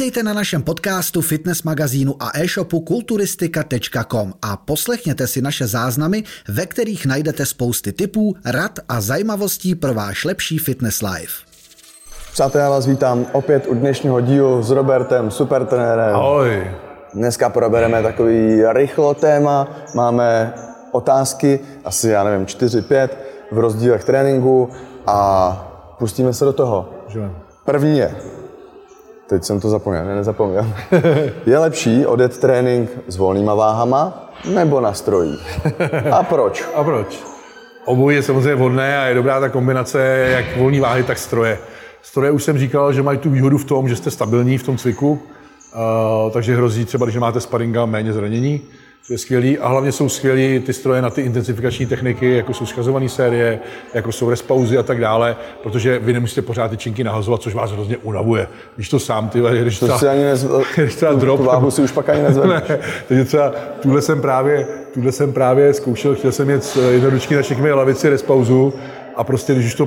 Vítejte na našem podcastu, fitness magazínu a e-shopu kulturistika.com a poslechněte si naše záznamy, ve kterých najdete spousty tipů, rad a zajímavostí pro váš lepší fitness life. Přátelé, já vás vítám opět u dnešního dílu s Robertem, supertrenérem. Ahoj. Dneska probereme takový rychlo téma. Máme otázky, asi já nevím, 4-5 v rozdílech tréninku a pustíme se do toho. První je, teď jsem to zapomněl, ne, nezapomněl. Je lepší odjet trénink s volnýma váhama nebo na strojích? A proč? A proč? Obojí je samozřejmě vhodné a je dobrá ta kombinace jak volní váhy, tak stroje. Stroje už jsem říkal, že mají tu výhodu v tom, že jste stabilní v tom cviku, uh, takže hrozí třeba, když máte sparinga, méně zranění je skvělý a hlavně jsou skvělí ty stroje na ty intenzifikační techniky, jako jsou schazované série, jako jsou respauzy a tak dále, protože vy nemusíte pořád ty činky nahazovat, což vás hrozně unavuje. Když to sám, ty, když to si ani nez... když třeba drop, tu váhu si už pak ani nezvedneš. ne, takže třeba tuhle jsem právě, tuhle jsem právě zkoušel, chtěl jsem jet jednodučky na všechny lavici respauzu a prostě, když to,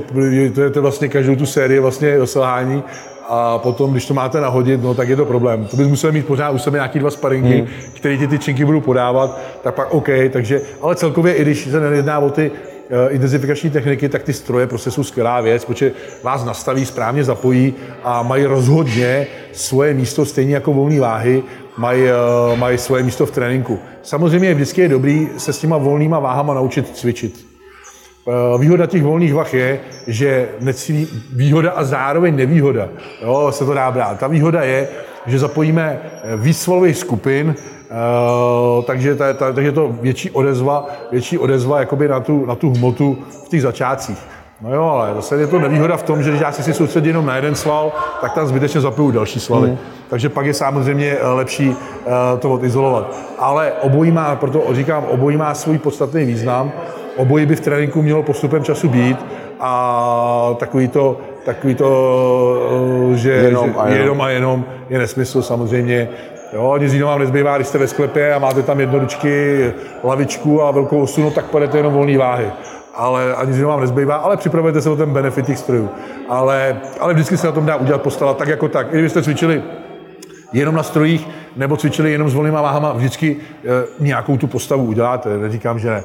to je to vlastně každou tu sérii vlastně selhání a potom, když to máte nahodit, no tak je to problém. To bys musel mít pořád u sebe nějaký dva sparingy, hmm. které ti ty činky budou podávat, tak pak OK, takže, ale celkově, i když se nejedná o ty uh, intenzifikační techniky, tak ty stroje prostě jsou skvělá věc, protože vás nastaví, správně zapojí a mají rozhodně svoje místo, stejně jako volné váhy, mají, uh, mají svoje místo v tréninku. Samozřejmě vždycky je dobrý se s těma volnýma váhama naučit cvičit. Eh, výhoda těch volných vach je, že necílí výhoda a zároveň nevýhoda. Jo, se to dá brát. Ta výhoda je, že zapojíme eh, víc svalových skupin, Uh, takže, ta, ta, takže to větší odezva, větší odezva jakoby na, tu, na tu hmotu v těch začátcích. No jo, ale zase je to nevýhoda v tom, že když já si soustředím jenom na jeden sval, tak tam zbytečně zapiju další svaly. Mm. Takže pak je samozřejmě lepší to odizolovat. Ale obojí má, proto říkám, obojí má svůj podstatný význam obojí by v tréninku mělo postupem času být a takový to, takový to že, jenom, a jenom. jenom a jenom je nesmysl samozřejmě. Jo, nic jiného vám nezbývá, když jste ve sklepě a máte tam jednodučky, lavičku a velkou osu, no tak padete jenom volné váhy. Ale ani jiného vám nezbývá, ale připravujete se o ten benefit těch strojů. Ale, ale vždycky se na tom dá udělat postava tak jako tak. I kdybyste cvičili jenom na strojích nebo cvičili jenom s volnýma váhama, vždycky e, nějakou tu postavu uděláte, neříkám, že ne.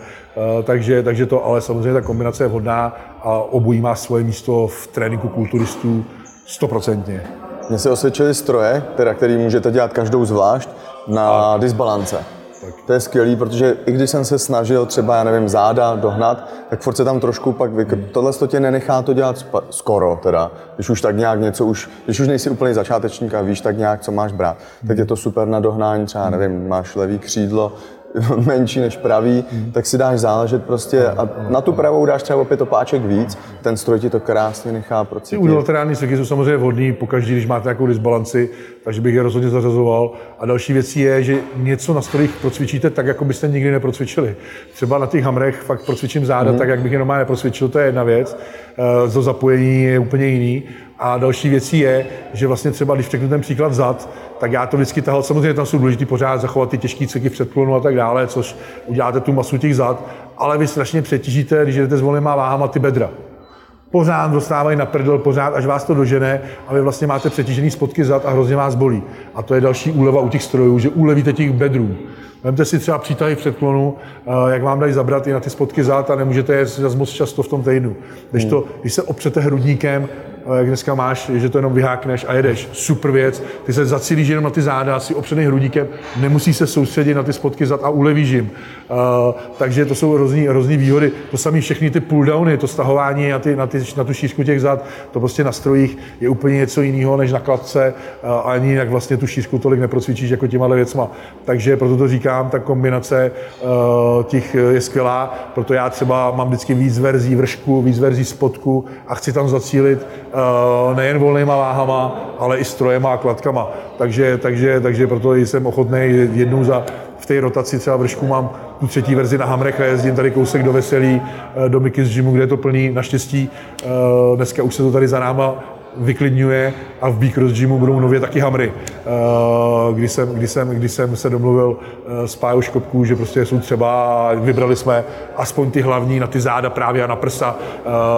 E, takže, takže to, ale samozřejmě ta kombinace je vhodná a obojí má svoje místo v tréninku kulturistů stoprocentně. Mně se osvědčily stroje, teda, který můžete dělat každou zvlášť, na disbalance. To je skvělý, protože i když jsem se snažil třeba, já nevím, záda dohnat, tak furt se tam trošku pak vy... Hmm. Tohle to tě nenechá to dělat spa... skoro teda. Když už tak nějak něco už, když už nejsi úplný začátečník a víš tak nějak, co máš brát, tak je to super na dohnání, třeba, nevím, máš levý křídlo, menší než pravý, mm. tak si dáš záležet prostě a na tu pravou dáš třeba opět opáček víc, ten stroj ti to krásně nechá procítit. Ty unilaterální cviky jsou samozřejmě vhodný pokaždý, když máte nějakou disbalanci, takže bych je rozhodně zařazoval. A další věcí je, že něco na strojích procvičíte tak, jako byste nikdy neprocvičili. Třeba na těch hamrech fakt procvičím záda mm. tak, jak bych je normálně neprocvičil, to je jedna věc. Eh, to zapojení je úplně jiný. A další věcí je, že vlastně třeba, když řeknu ten příklad zad, tak já to vždycky tahal, samozřejmě tam jsou důležité pořád zachovat ty těžké cviky předklonu a tak dále, což uděláte tu masu těch zad, ale vy strašně přetížíte, když jdete s volnýma váhama ty bedra. Pořád dostávají na prdel, pořád, až vás to dožene a vy vlastně máte přetížený spotky zad a hrozně vás bolí. A to je další úleva u těch strojů, že ulevíte těch bedrů. Vemte si třeba přítahy v předklonu, eh, jak vám dají zabrat i na ty spotky zad a nemůžete je zase moc často v tom týdnu. Když, to, když se opřete hrudníkem, jak dneska máš, že to jenom vyhákneš a jedeš. Super věc. Ty se zacílíš jenom na ty záda, si opřený hrudíkem, nemusí se soustředit na ty spotky zad a ulevíš jim. Uh, takže to jsou různý, různý výhody. To samé všechny ty pulldowny, to stahování na, ty, na, ty, na tu šířku těch zad, to prostě na strojích je úplně něco jiného než na kladce. Uh, ani jak vlastně tu šířku tolik neprocvičíš jako těma věcma. Takže proto to říkám, ta kombinace uh, těch je skvělá. Proto já třeba mám vždycky víc verzí vršku, víc verzí spodku a chci tam zacílit nejen volnýma váhama, ale i strojema a kladkama. Takže, takže, takže proto jsem ochotný jednou za v té rotaci třeba vršku mám tu třetí verzi na Hamrech a jezdím tady kousek do Veselí, eh, do Mikis Gymu, kde je to plný. Naštěstí eh, dneska už se to tady za náma vyklidňuje a v B-Cross Gymu budou nově taky hamry. Uh, kdy, jsem, kdy, jsem, kdy jsem se domluvil uh, s Pájou Škopků, že prostě jsou třeba, vybrali jsme aspoň ty hlavní na ty záda právě a na prsa,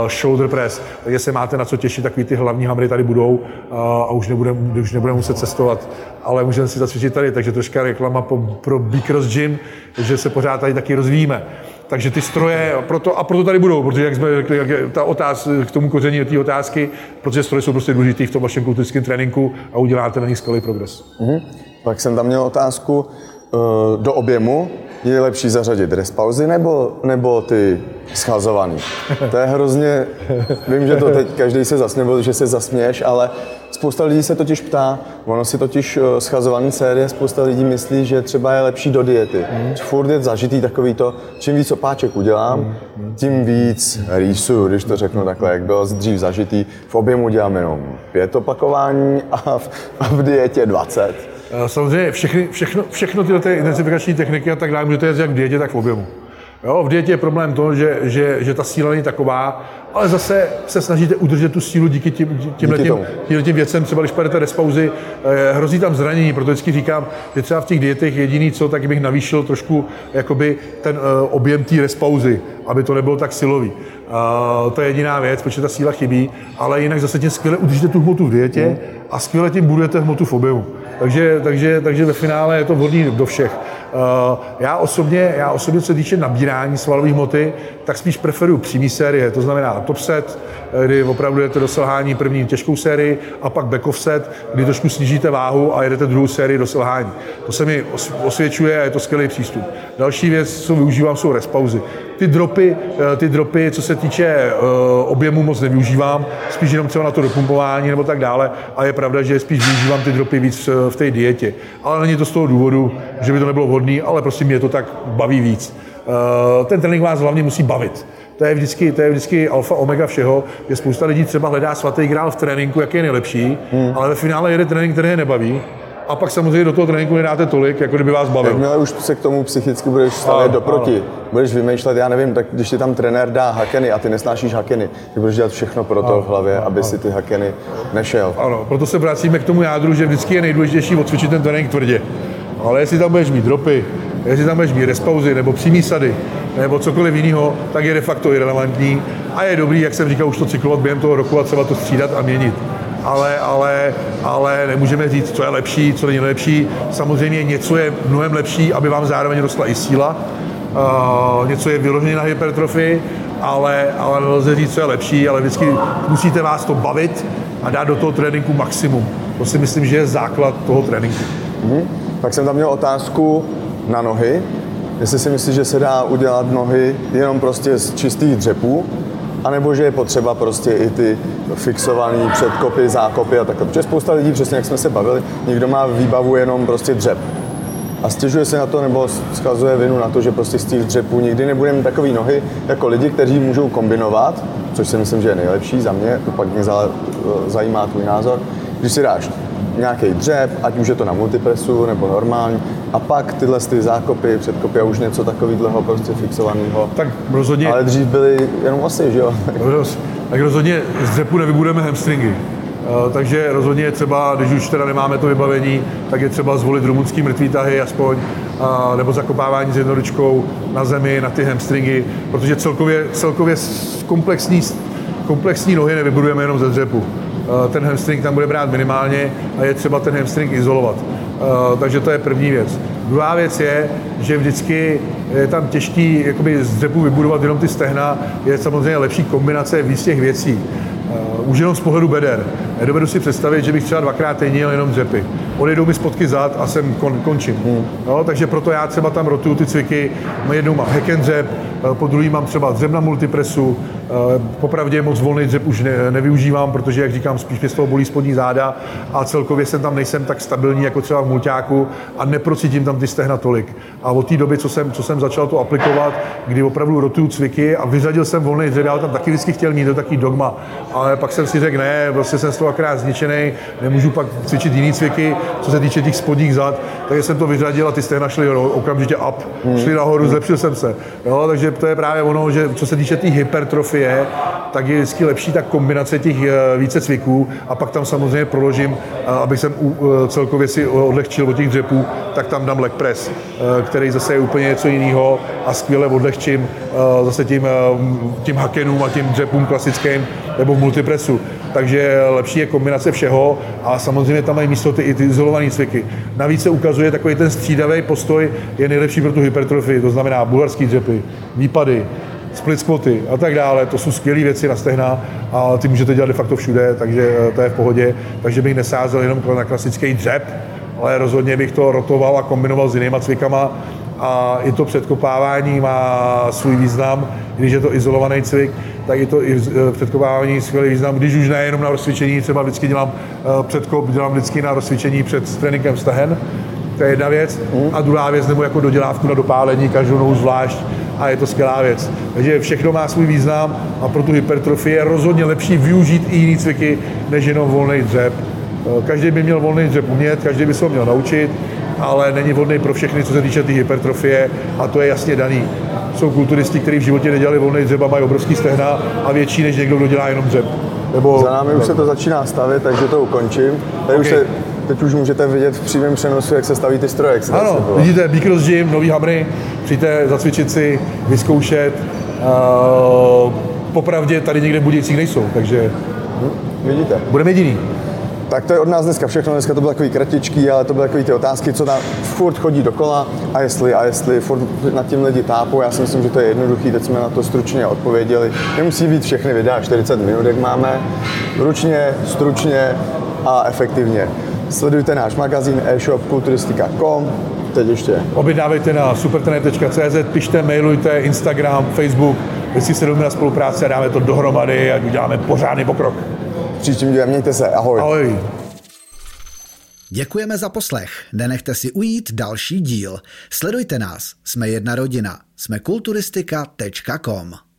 uh, shoulder press, se máte na co těšit, takový ty hlavní hamry tady budou a už nebudeme už nebude muset cestovat, ale můžeme si zacvičit tady, takže troška reklama pro B-Cross Gym, že se pořád tady taky rozvíjíme. Takže ty stroje, proto, a proto tady budou, protože jak jsme řekli, jak je ta otáz, k tomu koření té otázky, protože stroje jsou prostě důležité v tom vašem kulturistickém tréninku a uděláte na nich skvělý progres. Mm-hmm. Pak jsem tam měl otázku do objemu. Je lepší zařadit respauzy nebo, nebo ty schazovaný? To je hrozně, vím, že to teď každý se zasměl, že se zasměješ, ale Spousta lidí se totiž ptá, ono si totiž eh, schazovaný série, spousta lidí myslí, že třeba je lepší do diety. Mm. Furt je zažitý takový to, čím víc opáček udělám, mm. tím víc rýsu, když to řeknu takhle, jak bylo dřív zažitý. V objemu dělám jenom pět opakování a v, a v dietě 20. Eh, samozřejmě všechny, všechno, všechno tyhle ty intenzifikační techniky a tak dále můžete jezdit jak v dietě, tak v objemu. Jo, v dietě je problém to, že, že, že ta síla není taková, ale zase se snažíte udržet tu sílu díky tím, tímhle, díky tím, tím věcem. Třeba když padete respauzy, eh, hrozí tam zranění, proto vždycky říkám, že třeba v těch dietech jediný co, tak bych navýšil trošku jakoby ten eh, objem té respauzy, aby to nebylo tak silový. Uh, to je jediná věc, protože ta síla chybí, ale jinak zase tím skvěle udržíte tu hmotu v dietě mm. a skvěle tím budujete hmotu v objemu. Takže, takže, takže ve finále je to vhodný do všech. Uh, já osobně, já osobně, co se týče nabírání svalové hmoty, tak spíš preferuji přímý série, to znamená top set, kdy opravdu jdete do selhání první těžkou sérii a pak back off set, kdy trošku snížíte váhu a jedete druhou sérii do selhání. To se mi osvědčuje a je to skvělý přístup. Další věc, co využívám, jsou respauzy. Ty dropy, eh, ty dropy, co se týče eh, objemu, moc nevyužívám, spíš jenom třeba na to dopumpování nebo tak dále. A je pravda, že spíš využívám ty dropy víc v té dietě. Ale není to z toho důvodu, že by to nebylo vhodné, ale prostě mě to tak baví víc. Eh, ten trénink vás hlavně musí bavit. To je vždycky, to je vždycky alfa omega všeho, že spousta lidí třeba hledá svatý grál v tréninku, jak je nejlepší, hmm. ale ve finále jede trénink, který je nebaví a pak samozřejmě do toho tréninku nedáte tolik, jako kdyby vás bavil. Jakmile už se k tomu psychicky budeš stavět doproti, ano. budeš vymýšlet, já nevím, tak když ti tam trenér dá hakeny a ty nesnášíš hakeny, ty budeš dělat všechno pro to v hlavě, ano. aby si ty hakeny nešel. Ano, proto se vracíme k tomu jádru, že vždycky je nejdůležitější odcvičit ten trénink tvrdě. Ale jestli tam budeš mít dropy, jestli tam budeš mít respauzy nebo přímý sady, nebo cokoliv jiného, tak je de facto irrelevantní a je dobrý, jak jsem říkal, už to cyklovat během toho roku a třeba to střídat a měnit. Ale, ale, ale nemůžeme říct, co je lepší, co není lepší. Samozřejmě něco je mnohem lepší, aby vám zároveň rostla i síla. Uh, něco je vyložené na hypertrofii, ale, ale nelze říct, co je lepší, ale vždycky musíte vás to bavit a dát do toho tréninku maximum. To si myslím, že je základ toho tréninku. Mm-hmm. Tak jsem tam měl otázku na nohy. Jestli si myslíš, že se dá udělat nohy jenom prostě z čistých dřepů, anebo že je potřeba prostě i ty fixované předkopy, zákopy a takhle. Protože spousta lidí, přesně jak jsme se bavili, někdo má výbavu jenom prostě dřep. A stěžuje se na to, nebo schazuje vinu na to, že prostě z těch dřepů nikdy nebudeme takový nohy jako lidi, kteří můžou kombinovat, což si myslím, že je nejlepší za mě, to pak mě zajímá tvůj názor. Když si dáš nějaký dřep, ať už je to na multipresu nebo normální, a pak tyhle ty zákopy, předkopy a už něco takového prostě fixovaného. Tak rozhodně. Ale dřív byly jenom osy, že jo? tak rozhodně z dřepu nevybudeme hamstringy. Uh, takže rozhodně třeba, když už teda nemáme to vybavení, tak je třeba zvolit rumunský mrtvý tahy aspoň, uh, nebo zakopávání s jednoručkou na zemi, na ty hamstringy, protože celkově, celkově komplexní, komplexní nohy nevybudujeme jenom ze dřepu. Uh, ten hamstring tam bude brát minimálně a je třeba ten hamstring izolovat. Eh, takže to je první věc. Druhá věc je, že vždycky je tam těžký jakoby z dřepu vybudovat jenom ty stehna, je samozřejmě lepší kombinace víc těch věcí. Už jenom z pohledu beder. Nedovedu si představit, že bych třeba dvakrát týdně jel jenom dřepy. Odejdou mi spotky zad a jsem kon, končím. Hmm. No, takže proto já třeba tam rotuju ty cviky. Jednou mám hack and dřep, eh, po druhý mám třeba dřep na multipresu, Eh, popravdě moc volný dřep už ne, nevyužívám, protože, jak říkám, spíš mě z toho bolí spodní záda a celkově jsem tam nejsem tak stabilní jako třeba v mulťáku a neprocítím tam ty stehna tolik. A od té doby, co jsem, co jsem začal to aplikovat, kdy opravdu rotuju cviky a vyřadil jsem volný dřep, já tam taky vždycky chtěl mít, to taky dogma, ale pak jsem si řekl, ne, prostě jsem z toho akorát zničený, nemůžu pak cvičit jiný cviky, co se týče těch spodních zad, takže jsem to vyřadil a ty stehna šly okamžitě up, hmm. šli nahoru, zlepšil jsem se. Jo, takže to je právě ono, že co se týče té hypertrofie, tak je vždycky lepší ta kombinace těch eh, více cviků a pak tam samozřejmě proložím, eh, abych jsem eh, celkově si odlehčil od těch dřepů, tak tam dám leg press, který zase je úplně něco jiného a skvěle odlehčím zase tím, tím hakenům a tím dřepům klasickým nebo v multipresu. Takže lepší je kombinace všeho a samozřejmě tam mají místo ty, i ty izolované cviky. Navíc se ukazuje takový ten střídavý postoj je nejlepší pro tu hypertrofii, to znamená bulharský dřepy, výpady, split squaty a tak dále. To jsou skvělé věci na stehna a ty můžete dělat de facto všude, takže eh, to je v pohodě. Takže bych nesázel jenom na klasický dřep, ale rozhodně bych to rotoval a kombinoval s jinýma cvikama a i to předkopávání má svůj význam, když je to izolovaný cvik, tak i to i eh, předkopávání skvělý význam, když už nejenom na rozcvičení, třeba vždycky dělám eh, předkop, dělám vždycky na rozcvičení před tréninkem stehen, to je jedna věc. A druhá věc, nebo jako dodělávku na dopálení, každou nohu zvlášť a je to skvělá věc. Takže všechno má svůj význam a pro tu hypertrofii je rozhodně lepší využít i jiný cviky, než jenom volný dřep. Eh, každý by měl volný dřep umět, každý by se ho měl naučit, ale není vhodný pro všechny, co se týče té tý hypertrofie a to je jasně daný. Jsou kulturisti, kteří v životě nedělali volný dřep a mají obrovský stehna a větší než někdo, kdo dělá jenom dřep. Nebo... Za námi už se to začíná stavit, takže to ukončím. Tady okay. už se teď už můžete vidět v přímém přenosu, jak se staví ty stroje. Jak se ano, vidíte Big Cross Gym, nový hamry, přijďte zacvičit si, vyzkoušet. Uh, popravdě tady někde Budějcích nejsou, takže... Hm, vidíte. Budeme jediný. Tak to je od nás dneska všechno. Dneska to bylo takový kratičký, ale to byly takové ty otázky, co tam furt chodí dokola a jestli, a jestli furt nad tím lidi tápou. Já si myslím, že to je jednoduchý, teď jsme na to stručně odpověděli. Nemusí být všechny videa 40 minut, jak máme. Ručně, stručně a efektivně. Sledujte náš magazín e-shop kulturistika.com. Teď ještě. Objednávejte na supertrener.cz, pište, mailujte, Instagram, Facebook, jestli se na spolupráci a dáme to dohromady a uděláme pořádný pokrok. Příštím dílem mějte se, ahoj. Ahoj. Děkujeme za poslech. Nenechte si ujít další díl. Sledujte nás. Jsme jedna rodina. Jsme kulturistika.com.